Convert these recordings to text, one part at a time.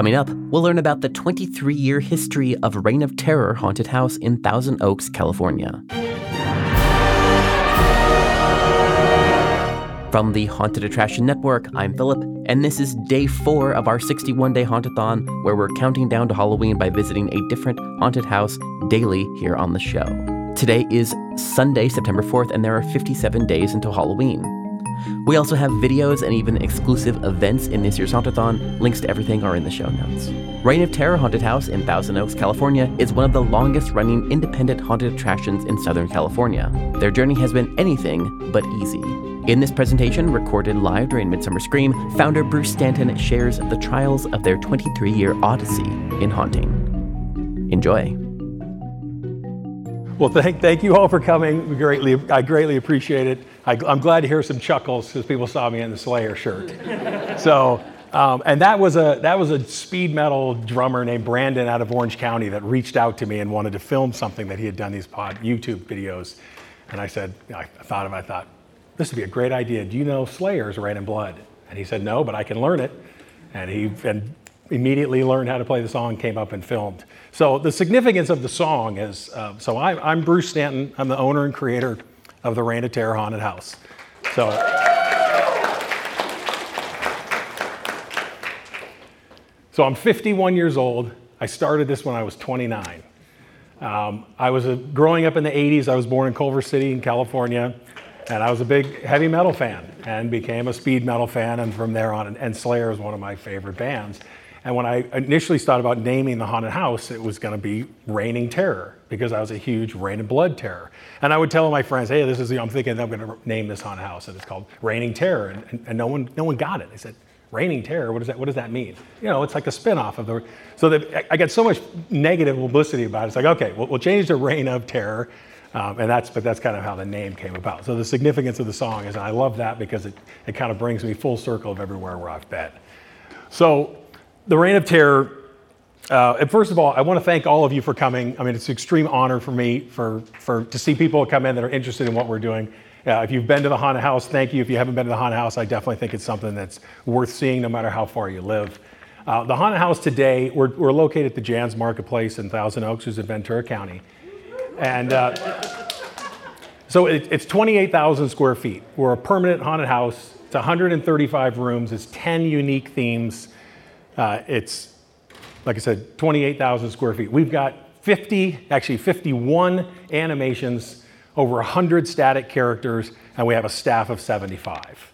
Coming up, we'll learn about the 23 year history of Reign of Terror Haunted House in Thousand Oaks, California. From the Haunted Attraction Network, I'm Philip, and this is day four of our 61 day Hauntathon, where we're counting down to Halloween by visiting a different haunted house daily here on the show. Today is Sunday, September 4th, and there are 57 days until Halloween. We also have videos and even exclusive events in this year's Hauntathon. Links to everything are in the show notes. Reign of Terror Haunted House in Thousand Oaks, California is one of the longest running independent haunted attractions in Southern California. Their journey has been anything but easy. In this presentation, recorded live during Midsummer Scream, founder Bruce Stanton shares the trials of their 23 year odyssey in haunting. Enjoy. Well, thank, thank you all for coming. We greatly, I greatly appreciate it. I, am glad to hear some chuckles because people saw me in the Slayer shirt. so, um, and that was a that was a speed metal drummer named Brandon out of Orange County that reached out to me and wanted to film something that he had done these pod YouTube videos. And I said, I thought of, I thought, this would be a great idea. Do you know Slayer's Raining Blood? And he said, no, but I can learn it. And he and immediately learned how to play the song, came up and filmed. So the significance of the song is, uh, so I, I'm Bruce Stanton. I'm the owner and creator of the Reign of Terror Haunted House. So. So I'm 51 years old. I started this when I was 29. Um, I was a, growing up in the 80s. I was born in Culver City in California. And I was a big heavy metal fan and became a speed metal fan. And from there on, and Slayer is one of my favorite bands. And when I initially thought about naming the haunted house, it was going to be Raining Terror because I was a huge Raining Blood terror. And I would tell my friends, "Hey, this is the, I'm thinking I'm going to name this haunted house, and it's called Raining Terror." And, and, and, no one, no one got it. They said, "Raining Terror? What does that? What does that mean?" You know, it's like a spinoff of the. So I got so much negative publicity about it. It's like, okay, we'll, we'll change the Reign of Terror um, and that's, but that's kind of how the name came about. So the significance of the song is, I love that because it, it kind of brings me full circle of everywhere where I've been. So the Reign of Terror, uh, and first of all, I want to thank all of you for coming. I mean, it's an extreme honor for me for, for, to see people come in that are interested in what we're doing. Uh, if you've been to the haunted house, thank you. If you haven't been to the haunted house, I definitely think it's something that's worth seeing no matter how far you live. Uh, the haunted house today, we're, we're located at the Janss Marketplace in Thousand Oaks, which is in Ventura County. And uh, so it, it's 28,000 square feet. We're a permanent haunted house. It's 135 rooms. It's 10 unique themes. Uh, it's, like I said, 28,000 square feet. We've got 50, actually 51 animations, over 100 static characters, and we have a staff of 75.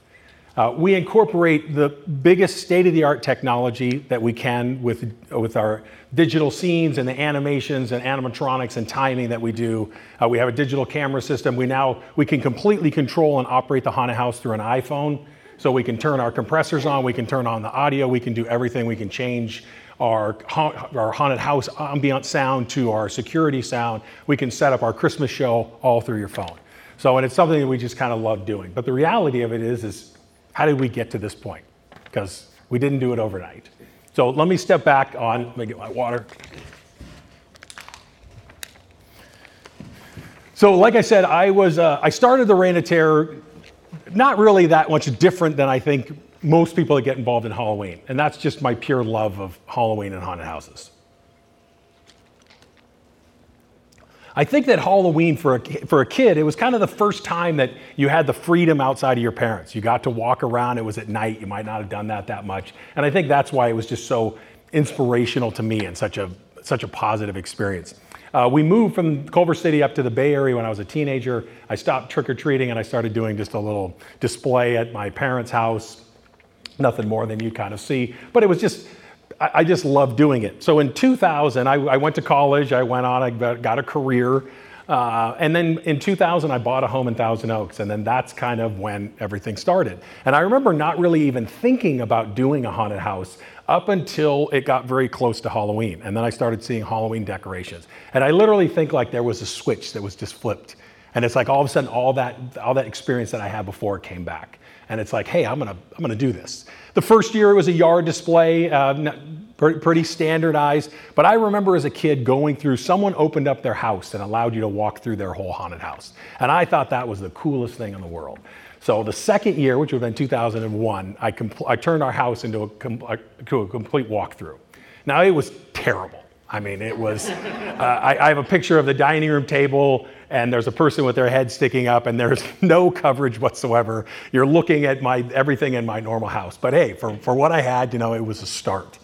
Uh, we incorporate the biggest state-of-the-art technology that we can with, with our digital scenes and the animations and animatronics and timing that we do. Uh, we have a digital camera system. We now we can completely control and operate the haunted house through an iPhone. So we can turn our compressors on, we can turn on the audio, we can do everything. We can change our, our haunted house ambient sound to our security sound. We can set up our Christmas show all through your phone. So, and it's something that we just kind of love doing. But the reality of it is, is how did we get to this point? Because we didn't do it overnight. So let me step back on, let me get my water. So, like I said, I was uh, I started the Reign of Terror, not really that much different than I think most people that get involved in Halloween, and that's just my pure love of Halloween and haunted houses. I think that Halloween for a, for a kid, it was kind of the first time that you had the freedom outside of your parents. You got to walk around. It was at night. You might not have done that that much. And I think that's why it was just so inspirational to me and such a, such a positive experience. Uh, we moved from Culver City up to the Bay Area when I was a teenager. I stopped trick or treating and I started doing just a little display at my parents' house. Nothing more than you kind of see. But it was just I, just loved doing it. So in 2000, I, I, went to college, I went on, I got a career. Uh, and then in 2000, I bought a home in Thousand Oaks, and then that's kind of when everything started. And I remember not really even thinking about doing a haunted house up until it got very close to Halloween. And then I started seeing Halloween decorations. And I literally think like there was a switch that was just flipped. And it's like all of a sudden, all that, all that experience that I had before came back. And it's like, hey, I'm gonna, I'm gonna do this. The first year it was a yard display, uh, pretty standardized. But I remember as a kid going through, someone opened up their house and allowed you to walk through their whole haunted house. And I thought that was the coolest thing in the world. So the second year, which would have been 2001, I, compl- I turned our house into a, com- to a complete walkthrough. Now, it was terrible. I mean, it was, uh, I, I have a picture of the dining room table and there's a person with their head sticking up and there's no coverage whatsoever. You're looking at my everything in my normal house. But hey, for, for what I had, you know, it was a start.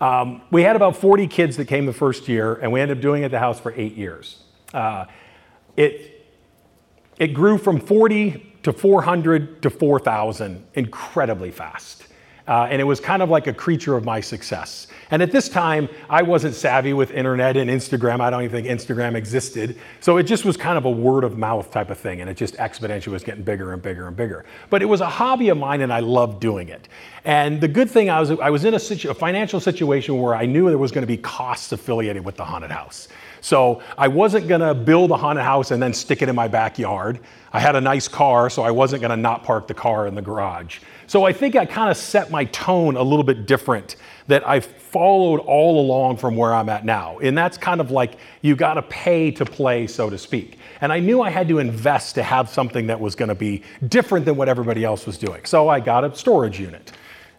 Um, we had about 40 kids that came the first year, and we ended up doing it at the house for eight years. Uh, it, it grew from 40 to 400 to 4,000 incredibly fast. Uh, and it was kind of like a creature of my success. And at this time, I wasn't savvy with internet and Instagram. I don't even think Instagram existed. So it just was kind of a word of mouth type of thing. And it just exponentially was getting bigger and bigger and bigger. But it was a hobby of mine and I loved doing it. And the good thing, I was, I was in a, situ- a financial situation where I knew there was going to be costs affiliated with the haunted house. So I wasn't going to build a haunted house and then stick it in my backyard. I had a nice car, so I wasn't going to not park the car in the garage. So I think I kind of set my tone a little bit different that I've followed all along from where I'm at now. And that's kind of like you got to pay to play, so to speak. And I knew I had to invest to have something that was going to be different than what everybody else was doing. So I got a storage unit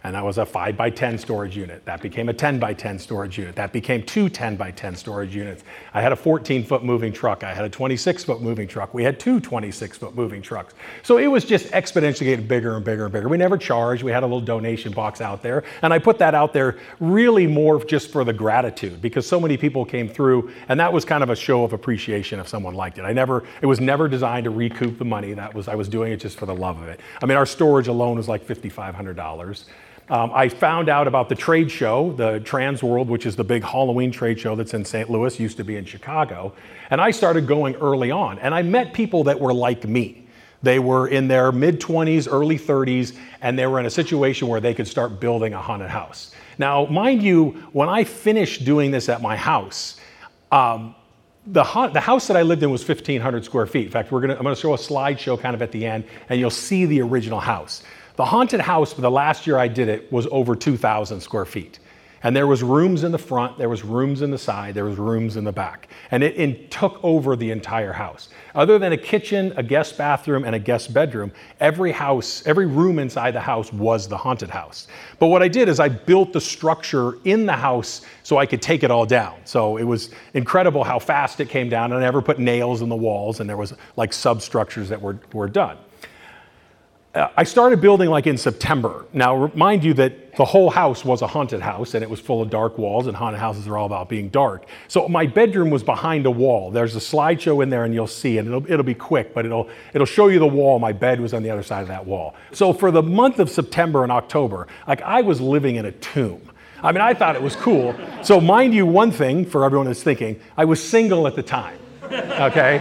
and that was a 5 by 10 storage unit. That became a 10 by 10 storage unit. That became two 10 by 10 storage units. I had a 14 foot moving truck. I had a 26 foot moving truck. We had two 26 foot moving trucks. So it was just exponentially getting bigger and bigger and bigger. We never charged. We had a little donation box out there. And I put that out there really more just for the gratitude because so many people came through and that was kind of a show of appreciation if someone liked it. I never, it was never designed to recoup the money. That was, I was doing it just for the love of it. I mean, our storage alone was like $5,500. Um, I found out about the trade show, the Trans World, which is the big Halloween trade show that's in St. Louis, used to be in Chicago. And I started going early on. And I met people that were like me. They were in their mid 20s, early 30s, and they were in a situation where they could start building a haunted house. Now, mind you, when I finished doing this at my house, um, the, the, house that I lived in was 1,500 square feet. In fact, we're gonna, I'm going to show a slideshow kind of at the end, and you'll see the original house. The haunted house for the last year I did it was over 2,000 square feet. And there was rooms in the front, there was rooms in the side, there was rooms in the back. And it, it, took over the entire house. Other than a kitchen, a guest bathroom, and a guest bedroom, every house, every room inside the house was the haunted house. But what I did is I built the structure in the house so I could take it all down. So it was incredible how fast it came down. And I never put nails in the walls, and there was like substructures that were, were done. I started building like in September. Now, remind you that the whole house was a haunted house and it was full of dark walls, and haunted houses are all about being dark. So my bedroom was behind a wall. There's a slideshow in there, and you'll see, and it'll, it'll be quick, but it'll, it'll show you the wall. My bed was on the other side of that wall. So for the month of September and October, like I was living in a tomb. I mean, I thought it was cool. So, mind you, one thing for everyone that's thinking, I was single at the time okay?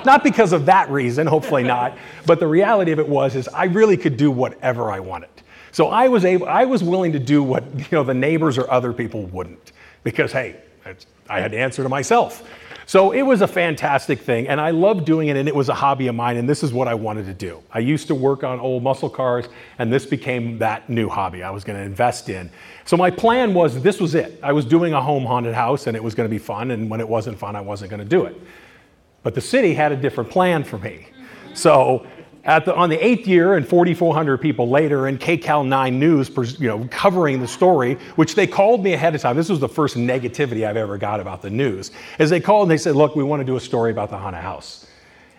not because of that reason, hopefully not, but the reality of it was is I really could do whatever I wanted. So I was able, I was willing to do what you know the neighbors or other people wouldn't, because hey, I had to answer to myself. So it was a fantastic thing, and I loved doing it, and it was a hobby of mine, and this is what I wanted to do. I used to work on old muscle cars, and this became that new hobby I was going to invest in. So my plan was this was it. I was doing a home haunted house, and it was going to be fun, and when it wasn't fun, I wasn't going to do it. But the city had a different plan for me. So the, on the eighth year and 4,400 people later, and KCAL 9 News, you know, covering the story, which they called me ahead of time. This was the first negativity I've ever got about the news. Is they called and they said, "Look, we want to do a story about the haunted house,"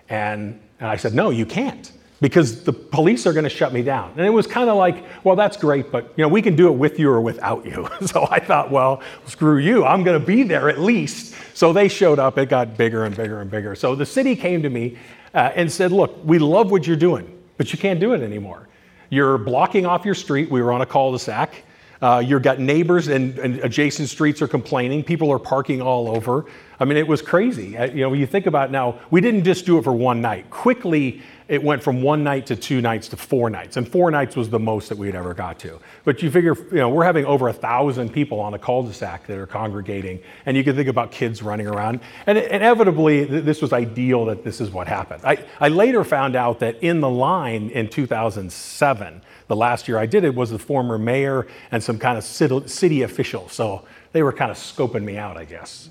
and, and I said, "No, you can't." Because the police are going to shut me down. And it was kind of like, well, that's great, but you know, we can do it with you or without you. so I thought, well, screw you. I'm going to be there at least. So they showed up. It got bigger and bigger and bigger. So the city came to me uh, and said, Look, we love what you're doing, but you can't do it anymore. You're blocking off your street. We were on a cul de sac. Uh, you've got neighbors and, and, adjacent streets are complaining. People are parking all over. I mean, it was crazy. Uh, you know, when you think about now, we didn't just do it for one night. Quickly, it went from one night to two nights to four nights. And four nights was the most that we had ever got to. But you figure, you know, we're having over a thousand people on a cul-de-sac that are congregating. And you can think about kids running around. And inevitably, this was ideal that this is what happened. I, I later found out that in the line in 2007, the last year I did it, was the former mayor and some kind of city official. So they were kind of scoping me out, I guess.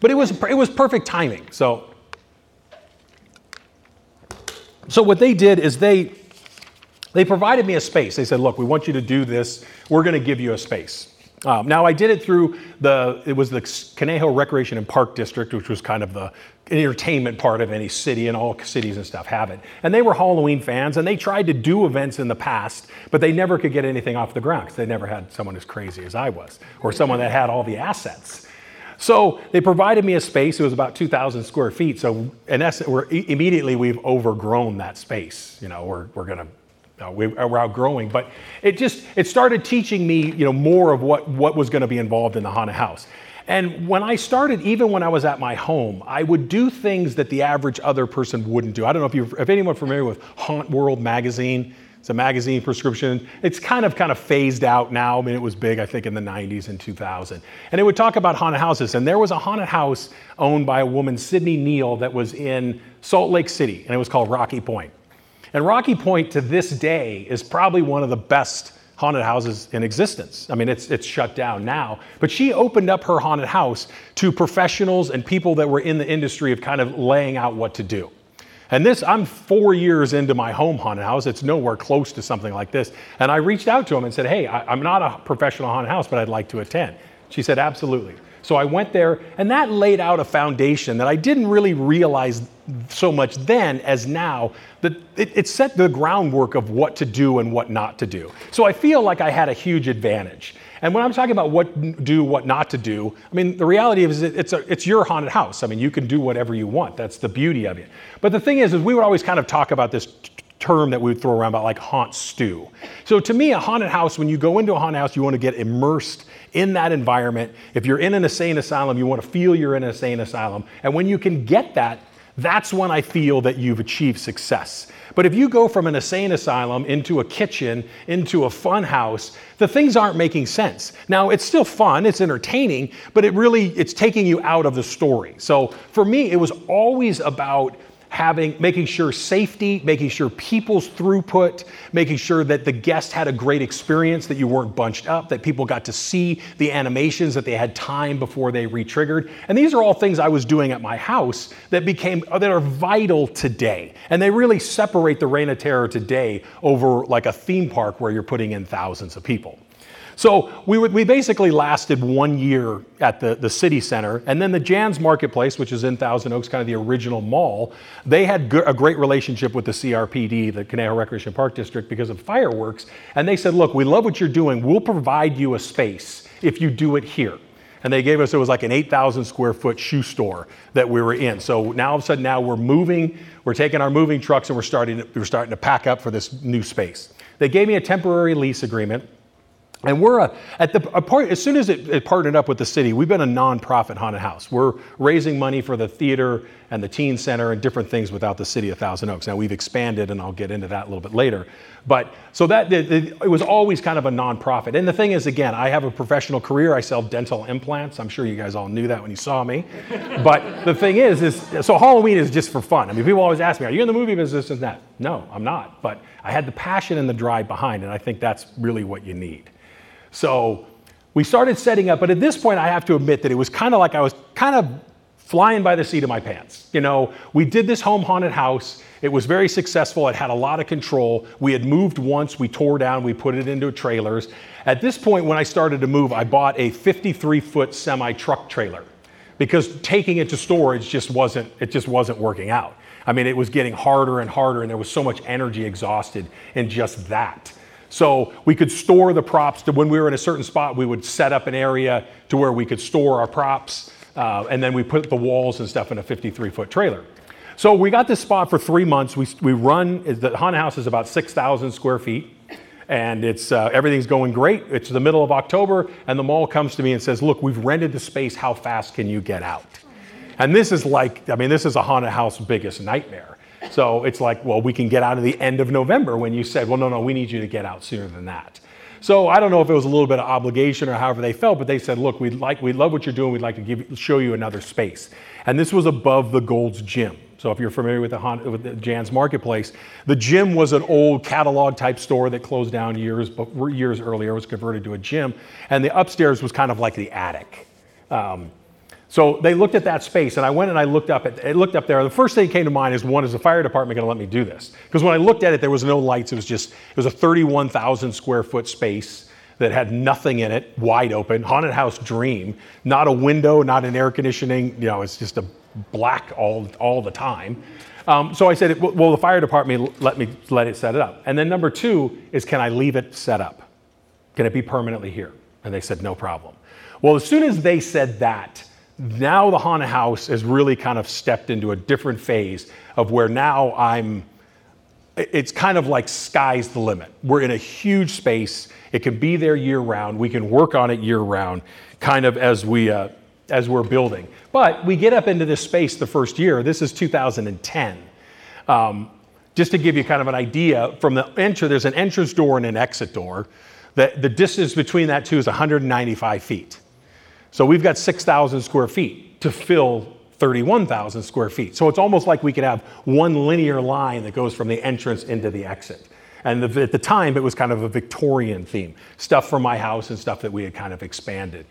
But it was, it was perfect timing. So so what they did is they they provided me a space. They said, "Look, we want you to do this. We're going to give you a space." Um, now I did it through the it was the Conejo Recreation and Park District, which was kind of the entertainment part of any city, and all cities and stuff have it. And they were Halloween fans, and they tried to do events in the past, but they never could get anything off the ground because they never had someone as crazy as I was, or someone that had all the assets. So they provided me a space. It was about 2,000 square feet. So in essence, we're immediately we've overgrown that space. You know, we're, we're going to uh, we, we're outgrowing, but it just it started teaching me, you know, more of what what was going to be involved in the haunted house. And when I started, even when I was at my home, I would do things that the average other person wouldn't do. I don't know if you if anyone familiar with Haunt World magazine. It's a magazine prescription. It's kind of kind of phased out now. I mean, it was big, I think, in the 90s and 2000. And it would talk about haunted houses. And there was a haunted house owned by a woman, Sydney Neal, that was in Salt Lake City, and it was called Rocky Point. And Rocky Point to this day is probably one of the best haunted houses in existence. I mean, it's, it's shut down now. But she opened up her haunted house to professionals and people that were in the industry of kind of laying out what to do. And this, I'm four years into my home haunted house. It's nowhere close to something like this. And I reached out to him and said, Hey, I, am not a professional haunted house, but I'd like to attend. She said, Absolutely. So I went there, and that laid out a foundation that I didn't really realize so much then as now that it, it, set the groundwork of what to do and what not to do. So I feel like I had a huge advantage. And when I'm talking about what do, what not to do, I mean, the reality is it's, a, it's your haunted house. I mean, you can do whatever you want. That's the beauty of it. But the thing is, is we would always kind of talk about this term that we would throw around about like haunt stew. So to me, a haunted house, when you go into a haunted house, you want to get immersed in that environment. If you're in an insane asylum, you want to feel you're in an insane asylum. And when you can get that, that's when I feel that you've achieved success. But if you go from an insane asylum into a kitchen, into a fun house, the things aren't making sense. Now, it's still fun, it's entertaining, but it really it's taking you out of the story. So, for me, it was always about having making sure safety, making sure people's throughput, making sure that the guest had a great experience, that you weren't bunched up, that people got to see the animations, that they had time before they re-triggered. And these are all things I was doing at my house that became that are vital today. And they really separate the Reign of Terror today over like a theme park where you're putting in thousands of people. So we, we basically lasted one year at the, the city center. And then the Janss Marketplace, which is in Thousand Oaks, kind of the original mall, they had a great relationship with the CRPD, the Conejo Recreation Park District, because of fireworks. And they said, look, we love what you're doing. We'll provide you a space if you do it here. And they gave us, it was like an 8,000 square foot shoe store that we were in. So now all of a sudden now we're moving, we're taking our moving trucks and we're starting to, we're starting to pack up for this new space. They gave me a temporary lease agreement. And we're a, at the part, as soon as it, it, partnered up with the city, we've been a nonprofit haunted house. We're raising money for the theater and the teen center and different things without the city of Thousand Oaks. Now we've expanded, and I'll get into that a little bit later. But so that it, it was always kind of a nonprofit. And the thing is, again, I have a professional career. I sell dental implants. I'm sure you guys all knew that when you saw me. but the thing is, is so Halloween is just for fun. I mean, people always ask me, "Are you in the movie business?" And that, no, I'm not. But I had the passion and the drive behind, and I think that's really what you need. So we started setting up, but at this point, I have to admit that it was kind of like I was kind of flying by the seat of my pants. You know, we did this home haunted house. It was very successful. It had a lot of control. We had moved once, we tore down, we put it into trailers. At this point, when I started to move, I bought a 53 foot semi truck trailer because taking it to storage just wasn't, it just wasn't working out. I mean, it was getting harder and harder, and there was so much energy exhausted in just that. So we could store the props to when we were in a certain spot, we would set up an area to where we could store our props. Uh, and then we put the walls and stuff in a 53 foot trailer. So we got this spot for three months. We, we run, the haunted house is about 6,000 square feet and it's uh, everything's going great. It's the middle of October, and the mall comes to me and says, "Look, we've rented the space. How fast can you get out?" And this is like, I mean, this is a haunted house biggest nightmare. So it's like, well, we can get out of the end of November when you said, well, no, no, we need you to get out sooner than that. So I don't know if it was a little bit of obligation or however they felt, but they said, look, we like, we love what you're doing. We'd like to give, show you another space. And this was above the Gold's Gym. So if you're familiar with the, with the Janss Marketplace, the gym was an old catalog type store that closed down years, but years earlier, was converted to a gym. And the upstairs was kind of like the attic. Um, so they looked at that space, and I went and I looked up at, I looked up there. The first thing that came to mind is one, is the fire department going to let me do this? Because when I looked at it, there was no lights. It was just it was a 31,000 square foot space. that had nothing in it, wide open, haunted house dream, not a window, not an air conditioning, you know, it's just a black all, all the time. Um, so I said, well, the fire department let me let it set it up. And then number two is, can I leave it set up? Can it be permanently here? And they said, no problem. Well, as soon as they said that, now the haunted house has really kind of stepped into a different phase of where now I'm, it's kind of like sky's the limit. We're in a huge space. It can be there year round. We can work on it year round, kind of as we, uh, as we're building. But we get up into this space the first year. This is 2010. Um, just to give you kind of an idea, from the entry, there's an entrance door and an exit door. The, the distance between that two is 195 feet. So we've got 6,000 square feet to fill 31,000 square feet. So it's almost like we could have one linear line that goes from the entrance into the exit. And the, at the time, it was kind of a Victorian theme stuff from my house and stuff that we had kind of expanded.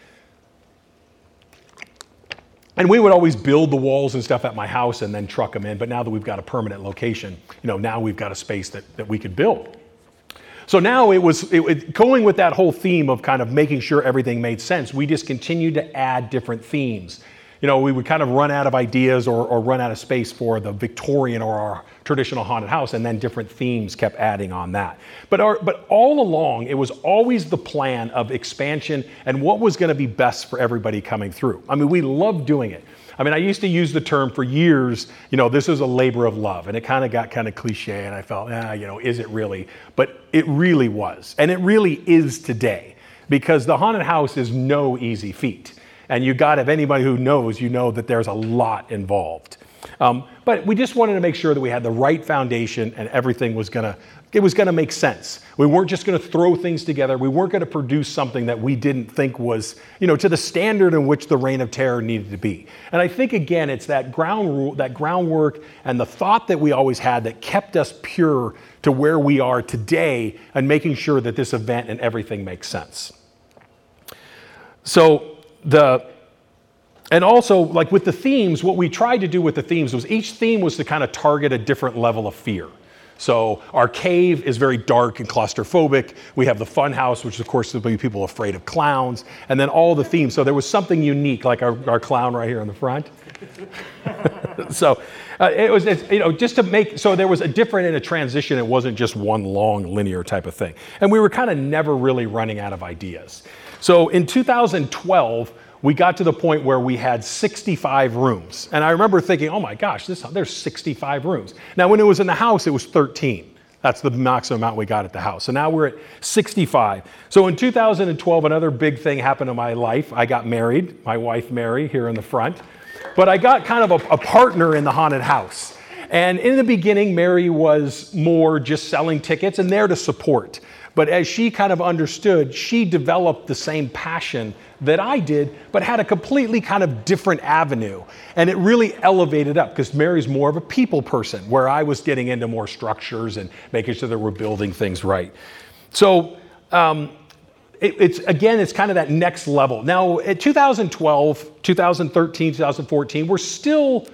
And we would always build the walls and stuff at my house and then truck them in. But now that we've got a permanent location, you know, now we've got a space that, that we could build. So now it was it, it, going with that whole theme of kind of making sure everything made sense. We just continued to add different themes. You know, we would kind of run out of ideas or, or run out of space for the Victorian or our traditional haunted house, and then different themes kept adding on that. But, our, but all along, it was always the plan of expansion and what was going to be best for everybody coming through. I mean, we loved doing it. I mean, I used to use the term for years, you know, this is a labor of love. And it kind of got kind of cliche, and I felt, ah, you know, is it really? But it really was. And it really is today because the haunted house is no easy feat. And you got, if anybody who knows, you know that there's a lot involved. Um, but we just wanted to make sure that we had the right foundation and everything was going to it was going to make sense. We weren't just going to throw things together. We weren't going to produce something that we didn't think was, you know, to the standard in which the reign of terror needed to be. And I think again, it's that ground rule, that groundwork and the thought that we always had that kept us pure to where we are today and making sure that this event and everything makes sense. So the and also like with the themes, what we tried to do with the themes was each theme was to kind of target a different level of fear. So our cave is very dark and claustrophobic. We have the fun house, which of course be people afraid of clowns, and then all the themes. So there was something unique, like our, our clown right here in the front. so uh, it was, you know, just to make, so there was a different in a transition. It wasn't just one long linear type of thing. And we were kind of never really running out of ideas. So in 2012, we got to the point where we had 65 rooms. And I remember thinking, oh my gosh, this, there's 65 rooms. Now, when it was in the house, it was 13. That's the maximum amount we got at the house. So now we're at 65. So in 2012, another big thing happened in my life. I got married, my wife Mary here in the front. But I got kind of a, a partner in the haunted house. And in the beginning, Mary was more just selling tickets and there to support. But as she kind of understood, she developed the same passion that I did, but had a completely kind of different avenue. And it really elevated up because Mary's more of a people person, where I was getting into more structures and making sure that we're building things right. So, um, it, it's again, it's kind of that next level. Now, at 2012, 2013, 2014, we're still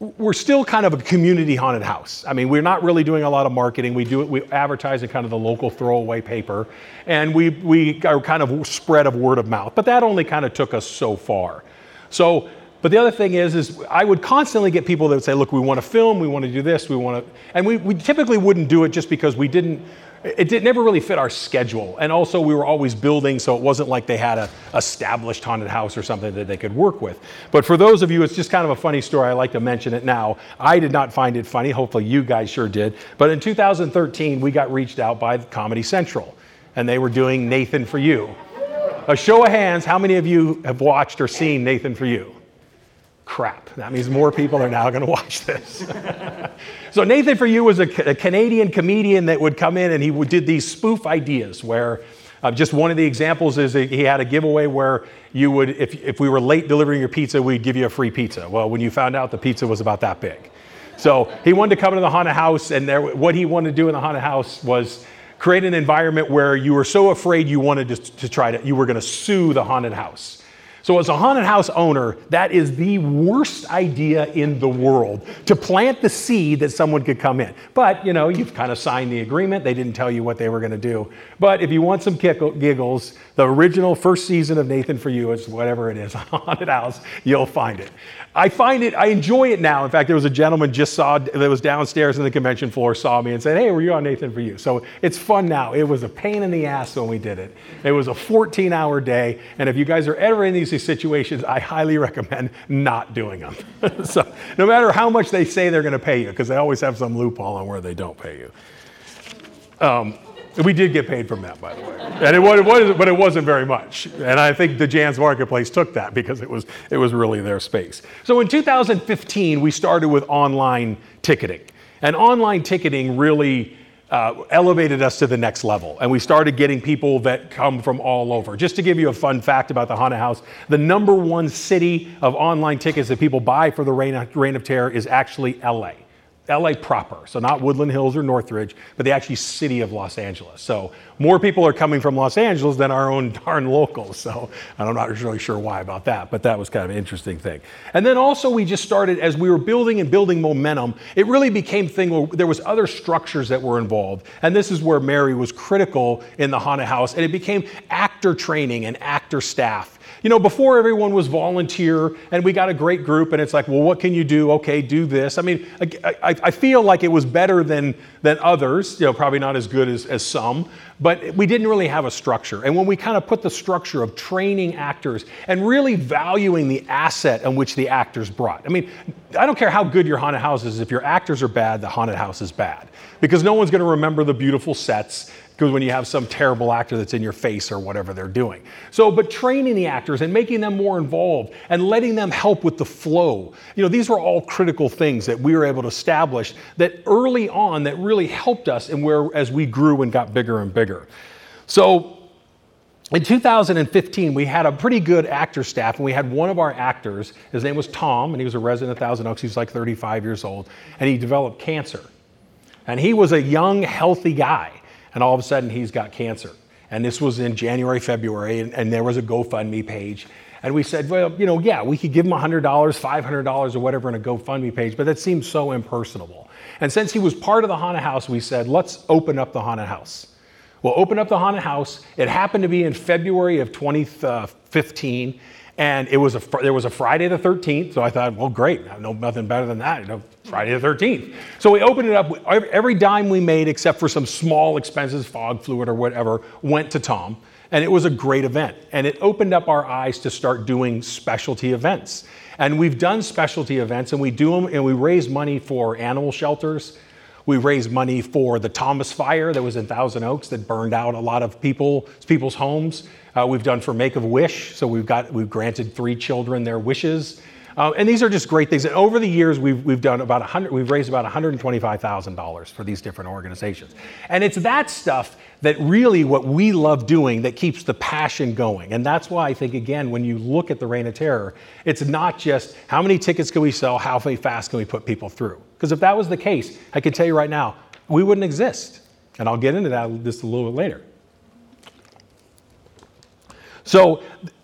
we're still kind of a community haunted house. I mean, we're not really doing a lot of marketing. We do it, we advertise in kind of the local throwaway paper, and we, we are kind of spread of word of mouth. But that only kind of took us so far. So, but the other thing is, is I would constantly get people that would say, look, we want to film, we want to do this, we want to, and we, we typically wouldn't do it just because we didn't, it did, never really fit our schedule. And also, we were always building, so it wasn't like they had a established haunted house or something that they could work with. But for those of you, it's just kind of a funny story. I like to mention it now. I did not find it funny. Hopefully, you guys sure did. But in 2013, we got reached out by Comedy Central, and they were doing Nathan for You. A show of hands, how many of you have watched or seen Nathan for You? Crap. That means more people are now going to watch this. so Nathan for You was a, a, Canadian comedian that would come in and he did these spoof ideas where uh, just one of the examples is he had a giveaway where you would, if, if we were late delivering your pizza, we'd give you a free pizza. Well, when you found out the pizza was about that big. So he wanted to come into the haunted house and there, what he wanted to do in the haunted house was create an environment where you were so afraid you wanted to, to try to, you were going to sue the haunted house. So, as a haunted house owner, that is the worst idea in the world to plant the seed that someone could come in. But, you know, you've kind of signed the agreement. They didn't tell you what they were going to do. But if you want some giggles, the original first season of Nathan for You, it's whatever it is, haunted house, you'll find it. I find it, I enjoy it now. In fact, there was a gentleman just saw, that was downstairs in the convention floor, saw me and said, Hey, were you on Nathan for You? So it's fun now. It was a pain in the ass when we did it. It was a 14 hour day. And if you guys are ever in these situations, I highly recommend not doing them. so no matter how much they say they're going to pay you, because they always have some loophole on where they don't pay you. Um, we did get paid from that, by the way. And it it was, but it wasn't very much. And I think the Janss Marketplace took that because it was, it was really their space. So in 2015, we started with online ticketing. And online ticketing really uh, elevated us to the next level. And we started getting people that come from all over. Just to give you a fun fact about the Haunted House, the number one city of online tickets that people buy for the Reign of, Reign of Terror is actually LA. LA proper, so not Woodland Hills or Northridge, but the actual city of Los Angeles. So more people are coming from Los Angeles than our own darn locals. So I'm not really sure why about that, but that was kind of an interesting thing. And then also we just started as we were building and building momentum. It really became thing where there was other structures that were involved, and this is where Mary was critical in the haunted house, and it became actor training and actor staff you know, before everyone was volunteer and we got a great group and it's like, well, what can you do? Okay, do this. I mean, I, I, I feel like it was better than, than others, you know, probably not as good as, as some, but we didn't really have a structure. And when we kind of put the structure of training actors and really valuing the asset in which the actors brought. I mean, I don't care how good your haunted house is, if your actors are bad, the haunted house is bad. Because no one's going to remember the beautiful sets because when you have some terrible actor that's in your face or whatever they're doing. So, but training the actors and making them more involved and letting them help with the flow. You know, these were all critical things that we were able to establish that early on that really helped us and where as we grew and got bigger and bigger. So, in 2015, we had a pretty good actor staff, and we had one of our actors. His name was Tom, and he was a resident of Thousand Oaks. He was like 35 years old, and he developed cancer. And he was a young, healthy guy and all of a sudden he's got cancer. And this was in January, February, and, and there was a GoFundMe page. And we said, well, you know, yeah, we could give him $100, $500, or whatever in a GoFundMe page, but that seems so impersonable. And since he was part of the haunted house, we said, let's open up the haunted house. We'll open up the haunted house. It happened to be in February of 2015, and it was a, there was a Friday the 13th, so I thought, well, great, I know nothing better than that. You know, Friday the 13th. So we opened it up. Every dime we made, except for some small expenses, fog fluid or whatever, went to Tom. And it was a great event. And it opened up our eyes to start doing specialty events. And we've done specialty events and we do them and we raise money for animal shelters. We raise money for the Thomas Fire that was in Thousand Oaks that burned out a lot of people, people's homes. Uh, we've done for Make a Wish, so we've got we've granted three children their wishes. Uh, and these are just great things. And over the years, we've, we've done about 100, we've raised about $125,000 for these different organizations. And it's that stuff that really what we love doing that keeps the passion going. And that's why I think, again, when you look at the Reign of Terror, it's not just how many tickets can we sell, how fast can we put people through. Because if that was the case, I can tell you right now, we wouldn't exist. And I'll get into that just a little bit later. So,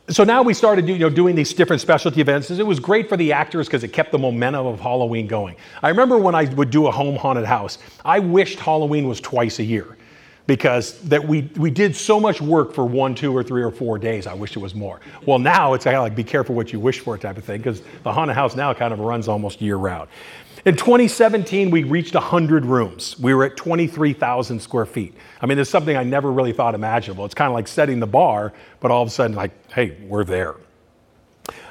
so now we started you know, doing these different specialty events. It was great for the actors because it kept the momentum of Halloween going. I remember when I would do a home haunted house, I wished Halloween was twice a year because that we, we did so much work for one, two, or three, or four days. I wish it was more. Well, now it's kind of like be careful what you wish for type of thing because the haunted house now kind of runs almost year round. In 2017, we reached 100 rooms. We were at 23,000 square feet. I mean, it's something I never really thought imaginable. It's kind of like setting the bar, but all of a sudden, like, hey, we're there.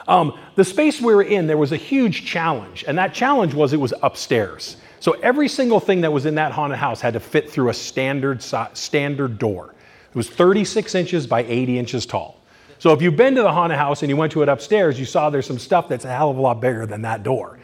Um, the space we were in, there was a huge challenge, and that challenge was it was upstairs. So every single thing that was in that haunted house had to fit through a standard, standard door. It was 36 inches by 80 inches tall. So if you've been to the haunted house and you went to it upstairs, you saw there's some stuff that's a hell of a lot bigger than that door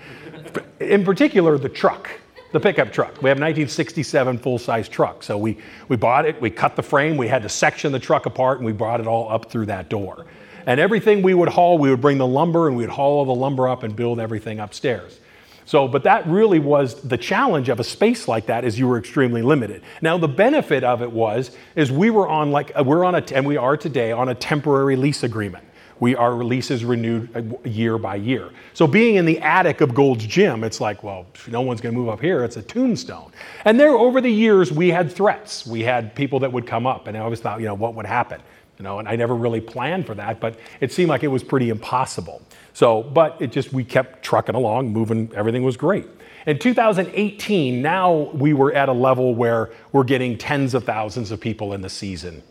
in particular, the truck, the pickup truck. We have a 1967 full size truck. So we, we bought it, we cut the frame, we had to section the truck apart, and we brought it all up through that door. And everything we would haul, we would bring the lumber and we'd haul all the lumber up and build everything upstairs. So, but that really was the challenge of a space like that is you were extremely limited. Now, the benefit of it was, is we were on like, uh, we're on a, and we are today on a temporary lease agreement We, our lease is renewed uh, year by year. So being in the attic of Gold's Gym, it's like, well, no one's going to move up here. It's a tombstone. And there, over the years, we had threats. We had people that would come up, and I always thought, you know, what would happen? You know, and I never really planned for that, but it seemed like it was pretty impossible. So, but it just we kept trucking along, moving. Everything was great. In 2018, now we were at a level where we're getting tens of thousands of people in the season.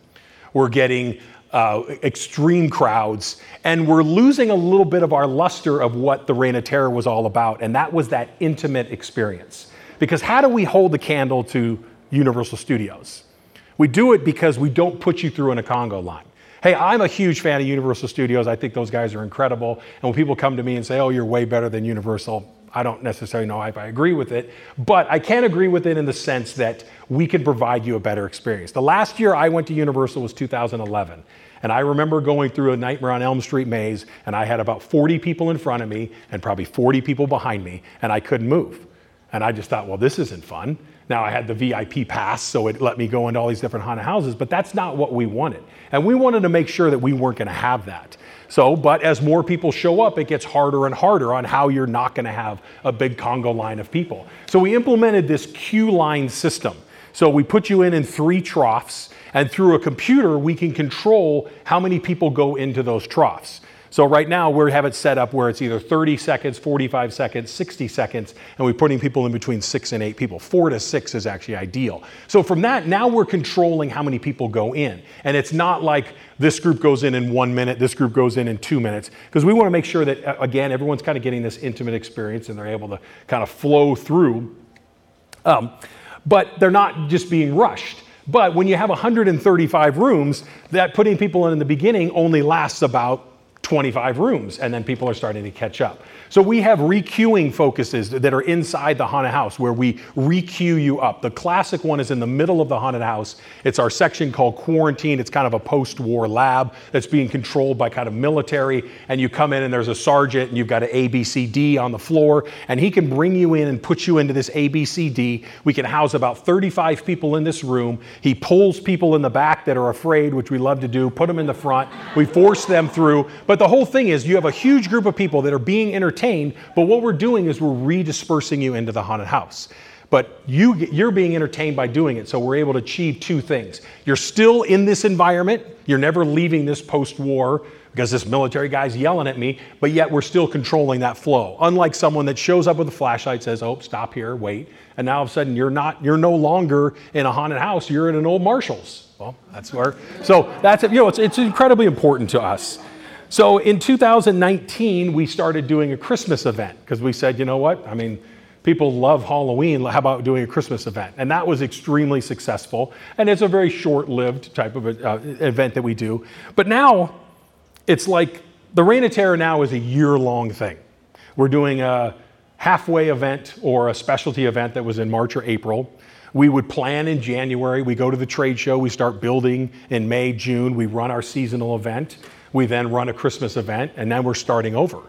We're getting uh, extreme crowds, and we're losing a little bit of our luster of what the Reign of Terror was all about, and that was that intimate experience. Because how do we hold the candle to Universal Studios? We do it because we don't put you through in a conga line. Hey, I'm a huge fan of Universal Studios. I think those guys are incredible. And when people come to me and say, oh, you're way better than Universal, I don't necessarily know if I agree with it, but I can agree with it in the sense that we could provide you a better experience. The last year I went to Universal was 2011. And I remember going through a Nightmare on Elm Street maze, and I had about 40 people in front of me and probably 40 people behind me, and I couldn't move. And I just thought, well, this isn't fun. Now I had the VIP pass, so it let me go into all these different haunted houses, but that's not what we wanted. And we wanted to make sure that we weren't going to have that. So, but as more people show up, it gets harder and harder on how you're not going to have a big conga line of people. So we implemented this queue line system. So we put you in in three troughs, and through a computer, we can control how many people go into those troughs. So right now we have it set up where it's either 30 seconds, 45 seconds, 60 seconds, and we're putting people in between six and eight people. Four to six is actually ideal. So from that, now we're controlling how many people go in. And it's not like this group goes in in one minute, this group goes in in two minutes, because we want to make sure that, uh, again, everyone's kind of getting this intimate experience and they're able to kind of flow through. Um, but they're not just being rushed. But when you have 135 rooms, that putting people in in the beginning only lasts about 25 rooms, and then people are starting to catch up. So we have requeuing focuses that are inside the haunted house where we requeue you up. The classic one is in the middle of the haunted house. It's our section called quarantine. It's kind of a post-war lab that's being controlled by kind of military. And you come in and there's a sergeant and you've got an ABCD on the floor, and he can bring you in and put you into this ABCD. We can house about 35 people in this room. He pulls people in the back that are afraid, which we love to do, put them in the front. We force them through. But the whole thing is you have a huge group of people that are being entertained but what we're doing is we're redispersing you into the haunted house. But you, you're being entertained by doing it, so we're able to achieve two things. You're still in this environment, you're never leaving this post war because this military guy's yelling at me, but yet we're still controlling that flow. Unlike someone that shows up with a flashlight, says, Oh, stop here, wait. And now all of a sudden you're not, you're no longer in a haunted house, you're in an old Marshall's. Well, that's where, so that's, you know, it's, it's incredibly important to us. So in 2019, we started doing a Christmas event because we said, you know what? I mean, people love Halloween. How about doing a Christmas event? And that was extremely successful. And it's a very short lived type of a, uh, event that we do. But now it's like the Reign of Terror now is a year long thing. We're doing a halfway event or a specialty event that was in March or April. We would plan in January. We go to the trade show. We start building in May, June. We run our seasonal event. We then run a Christmas event, and then we're starting over.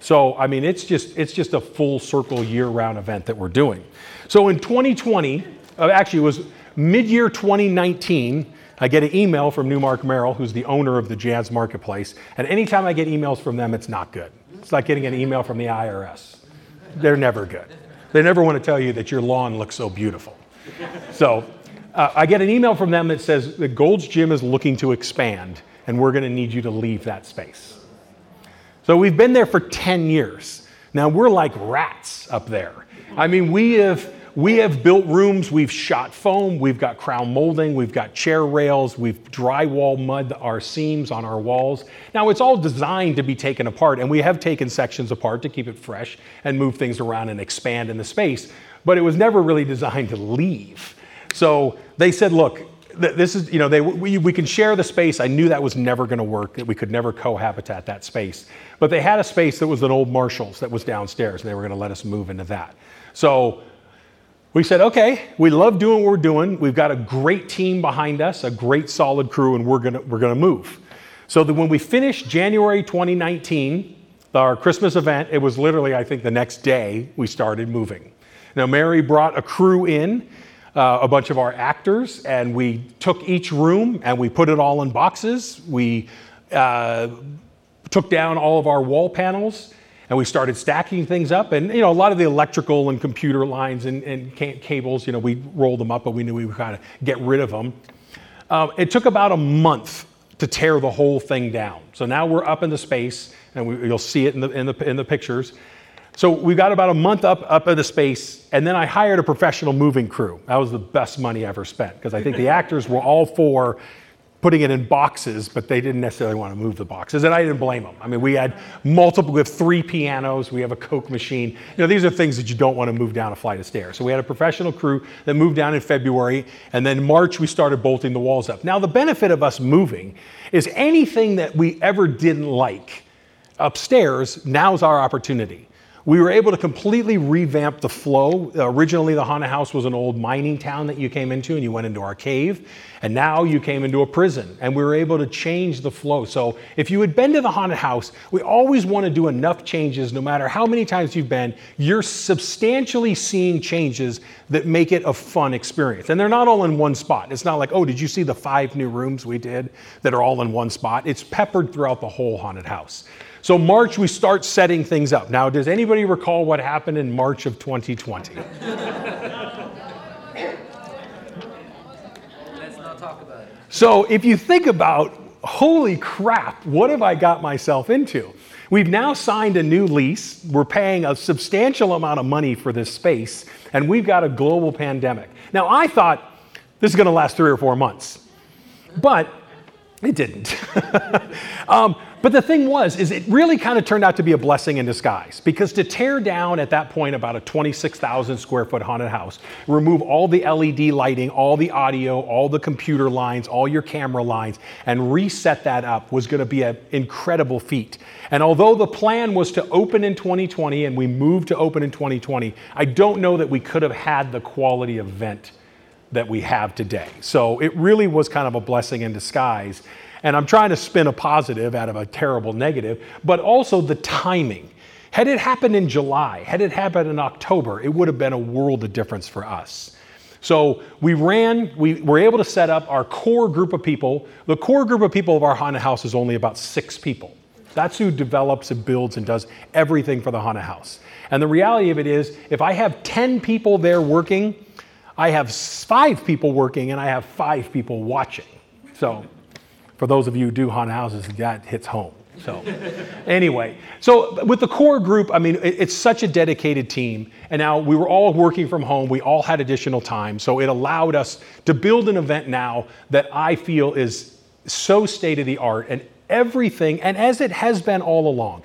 So, I mean, it's just, it's just a full circle year round event that we're doing. So, in 2020, uh, actually, it was mid year 2019, I get an email from Newmark Merrill, who's the owner of the Janss Marketplace. And anytime I get emails from them, it's not good. It's like getting an email from the IRS. They're never good. They never want to tell you that your lawn looks so beautiful. So, uh, I get an email from them that says that Gold's Gym is looking to expand and we're going to need you to leave that space. So we've been there for 10 years. Now we're like rats up there. I mean, we have we have built rooms, we've shot foam, we've got crown molding, we've got chair rails, we've drywall mud our seams on our walls. Now it's all designed to be taken apart, and we have taken sections apart to keep it fresh and move things around and expand in the space, but it was never really designed to leave. So they said, look, this is, you know, they, we, we can share the space. I knew that was never going to work, that we could never cohabitat that space. But they had a space that was an old Marshall's that was downstairs, and they were going to let us move into that. So we said, okay, we love doing what we're doing. We've got a great team behind us, a great solid crew, and we're going to, we're to move. So that when we finished January 2019, our Christmas event, it was literally, I think, the next day we started moving. Now, Mary brought a crew in uh, a bunch of our actors, and we took each room and we put it all in boxes. We uh, took down all of our wall panels and we started stacking things up. And you know, a lot of the electrical and computer lines and, and cables, you know, we rolled them up, but we knew we would kind of get rid of them. Um, it took about a month to tear the whole thing down. So now we're up in the space, and we, you'll see it in the, in the, in the pictures. So we got about a month up up in the space, and then I hired a professional moving crew. That was the best money I ever spent because I think the actors were all for putting it in boxes, but they didn't necessarily want to move the boxes, and I didn't blame them. I mean, we had multiple, we have three pianos, we have a Coke machine. You know, these are things that you don't want to move down a flight of stairs. So we had a professional crew that moved down in February, and then March we started bolting the walls up. Now, the benefit of us moving is anything that we ever didn't like upstairs, now's our opportunity. We were able to completely revamp the flow. Uh, originally, the haunted house was an old mining town that you came into and you went into our cave. And now you came into a prison and we were able to change the flow. So if you had been to the haunted house, we always want to do enough changes, no matter how many times you've been, you're substantially seeing changes that make it a fun experience. And they're not all in one spot. It's not like, oh, did you see the five new rooms we did that are all in one spot? It's peppered throughout the whole haunted house. So, March, we start setting things up. Now, does anybody recall what happened in March of 2020? Let's not talk about it. So, if you think about, holy crap, what have I got myself into? We've now signed a new lease. We're paying a substantial amount of money for this space, and we've got a global pandemic. Now, I thought this is going to last three or four months, but it didn't. um, but the thing was, is it really kind of turned out to be a blessing in disguise because to tear down at that point about a 26,000 square foot haunted house, remove all the LED lighting, all the audio, all the computer lines, all your camera lines, and reset that up was going to be an incredible feat. And although the plan was to open in 2020 and we moved to open in 2020, I don't know that we could have had the quality event that we have today. So it really was kind of a blessing in disguise. And I'm trying to spin a positive out of a terrible negative, but also the timing. Had it happened in July, had it happened in October, it would have been a world of difference for us. So we ran, we were able to set up our core group of people. The core group of people of our haunted house is only about six people. That's who develops and builds and does everything for the haunted house. And the reality of it is, if I have 10 people there working, I have five people working and I have five people watching. So for those of you who do haunted houses, that hits home. So, anyway, so with the core group, I mean, it, it's such a dedicated team. And now we were all working from home. We all had additional time. So it allowed us to build an event now that I feel is so state of the art and everything, and as it has been all along,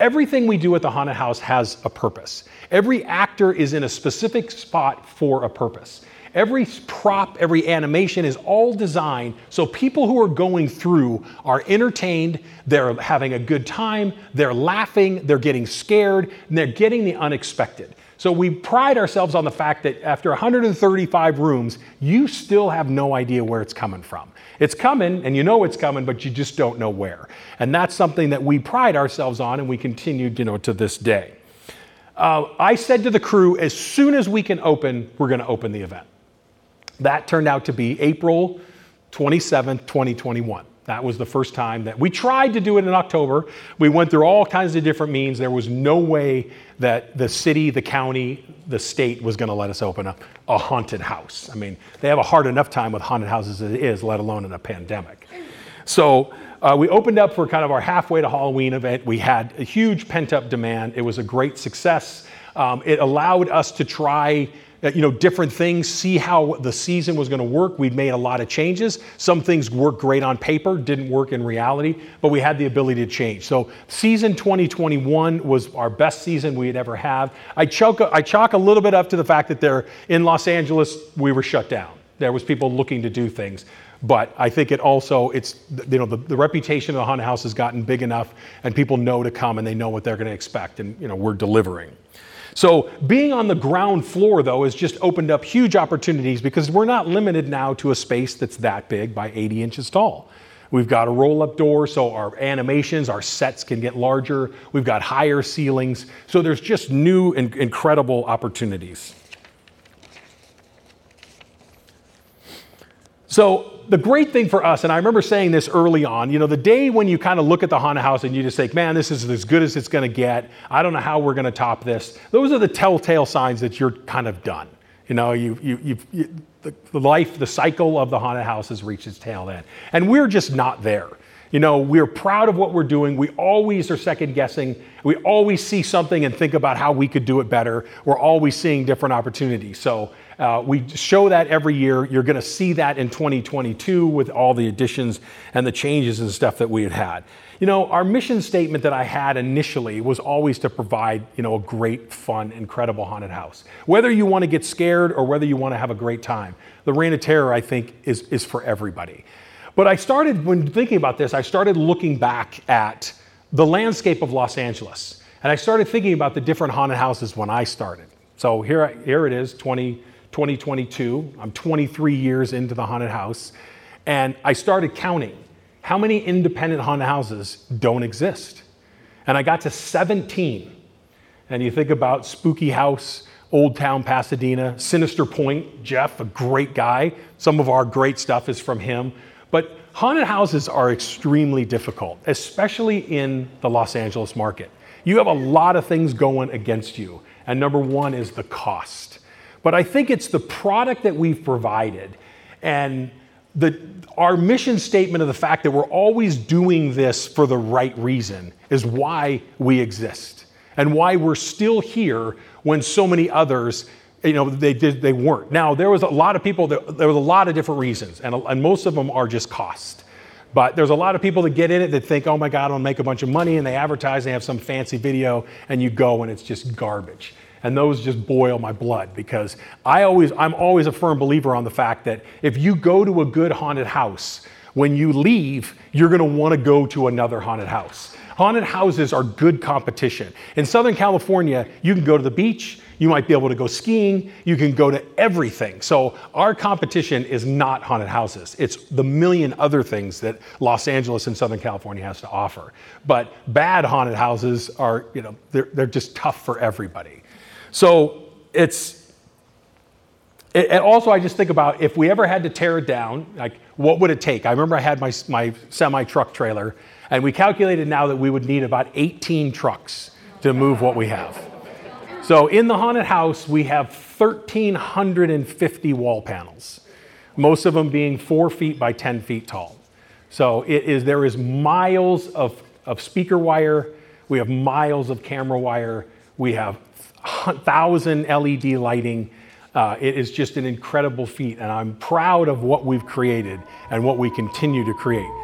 everything we do at the haunted house has a purpose. Every actor is in a specific spot for a purpose. Every prop, every animation is all designed so people who are going through are entertained, they're having a good time, they're laughing, they're getting scared, and they're getting the unexpected. So we pride ourselves on the fact that after 135 rooms, you still have no idea where it's coming from. It's coming, and you know it's coming, but you just don't know where. And that's something that we pride ourselves on, and we continue, you know, to this day. Uh, I said to the crew, as soon as we can open, we're going to open the event. That turned out to be April 27th, 2021. That was the first time that we tried to do it in October. We went through all kinds of different means. There was no way that the city, the county, the state was going to let us open a, a haunted house. I mean, they have a hard enough time with haunted houses as it is, let alone in a pandemic. So uh, we opened up for kind of our halfway to Halloween event. We had a huge pent up demand. It was a great success. Um, it allowed us to try uh, you know, different things, see how the season was going to work. We'd made a lot of changes. Some things worked great on paper, didn't work in reality, but we had the ability to change. So season 2021 was our best season we had ever have. I chalk, I chalk a little bit up to the fact that they're in Los Angeles, we were shut down. There was people looking to do things. But I think it also, it's, you know, the, the reputation of the haunted house has gotten big enough and people know to come and they know what they're going to expect and, you know, we're delivering. So being on the ground floor, though, has just opened up huge opportunities because we're not limited now to a space that's that big by 80 inches tall. We've got a roll up door, so our animations, our sets can get larger. We've got higher ceilings. So there's just new and incredible opportunities. So the great thing for us, and I remember saying this early on, you know, the day when you kind of look at the haunted house and you just think, man, this is as good as it's going to get. I don't know how we're going to top this. Those are the telltale signs that you're kind of done. You know, you, you, you've, you, the, the life, the cycle of the haunted house has reached its tail end. And we're just not there. You know, we're proud of what we're doing. We always are second guessing. We always see something and think about how we could do it better. We're always seeing different opportunities. So uh, we show that every year. You're going to see that in 2022 with all the additions and the changes and stuff that we had had. You know, our mission statement that I had initially was always to provide, you know, a great, fun, incredible haunted house. Whether you want to get scared or whether you want to have a great time, the Reign of Terror, I think, is, is for everybody. But I started, when thinking about this, I started looking back at the landscape of Los Angeles. And I started thinking about the different haunted houses when I started. So here, here it is, 20, 2022. I'm 23 years into the haunted house. And I started counting how many independent haunted houses don't exist. And I got to 17. And you think about Spooky House, Old Town Pasadena, Sinister Pointe, Jeff, a great guy. Some of our great stuff is from him. But haunted houses are extremely difficult, especially in the Los Angeles market. You have a lot of things going against you. And number one is the cost. But I think it's the product that we've provided and the, our mission statement of the fact that we're always doing this for the right reason is why we exist and why we're still here when so many others you know, they did, they weren't. Now, there was a lot of people, that, there was a lot of different reasons, and, and most of them are just cost. But there's a lot of people that get in it that think, oh my God, I'll make a bunch of money, and they advertise, they have some fancy video, and you go and it's just garbage. And those just boil my blood because I always, I'm always a firm believer on the fact that if you go to a good haunted house, when you leave, you're gonna wanna go to another haunted house. Haunted houses are good competition. In Southern California, you can go to the beach, you might be able to go skiing. You can go to everything. So our competition is not haunted houses. It's the million other things that Los Angeles and Southern California has to offer. But bad haunted houses are, you know, they're, they're just tough for everybody. So it's, and also I just think about if we ever had to tear it down, like what would it take? I remember I had my, my semi truck trailer and we calculated now that we would need about 18 trucks to move what we have. So in the haunted house, we have 1,350 wall panels, most of them being four feet by 10 feet tall. So it is, there is miles of, of speaker wire, we have miles of camera wire, we have 1,000 LED lighting. Uh, it is just an incredible feat, and I'm proud of what we've created and what we continue to create.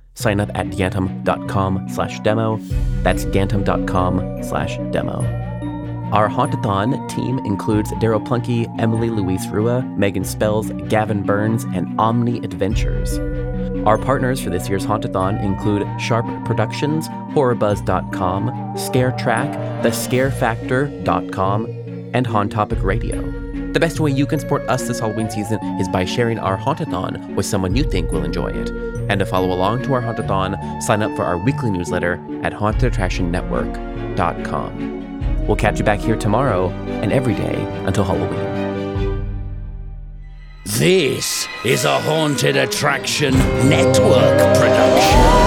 Sign up at gantom.com slash demo. That's gantom.com slash demo. Our Hauntathon team includes Daryl Plunkey, Emily Louise Rua, Megan Spells, Gavin Burns, and Omni Adventures. Our partners for this year's Hauntathon include Sharp Productions, HorrorBuzz.com, ScareTrack, TheScareFactor.com, and Hauntopic Radio. The best way you can support us this Halloween season is by sharing our Hauntathon with someone you think will enjoy it. And to follow along to our Hauntathon, sign up for our weekly newsletter at hauntedattractionnetwork.com. We'll catch you back here tomorrow and every day until Halloween. This is a Haunted Attraction Network production.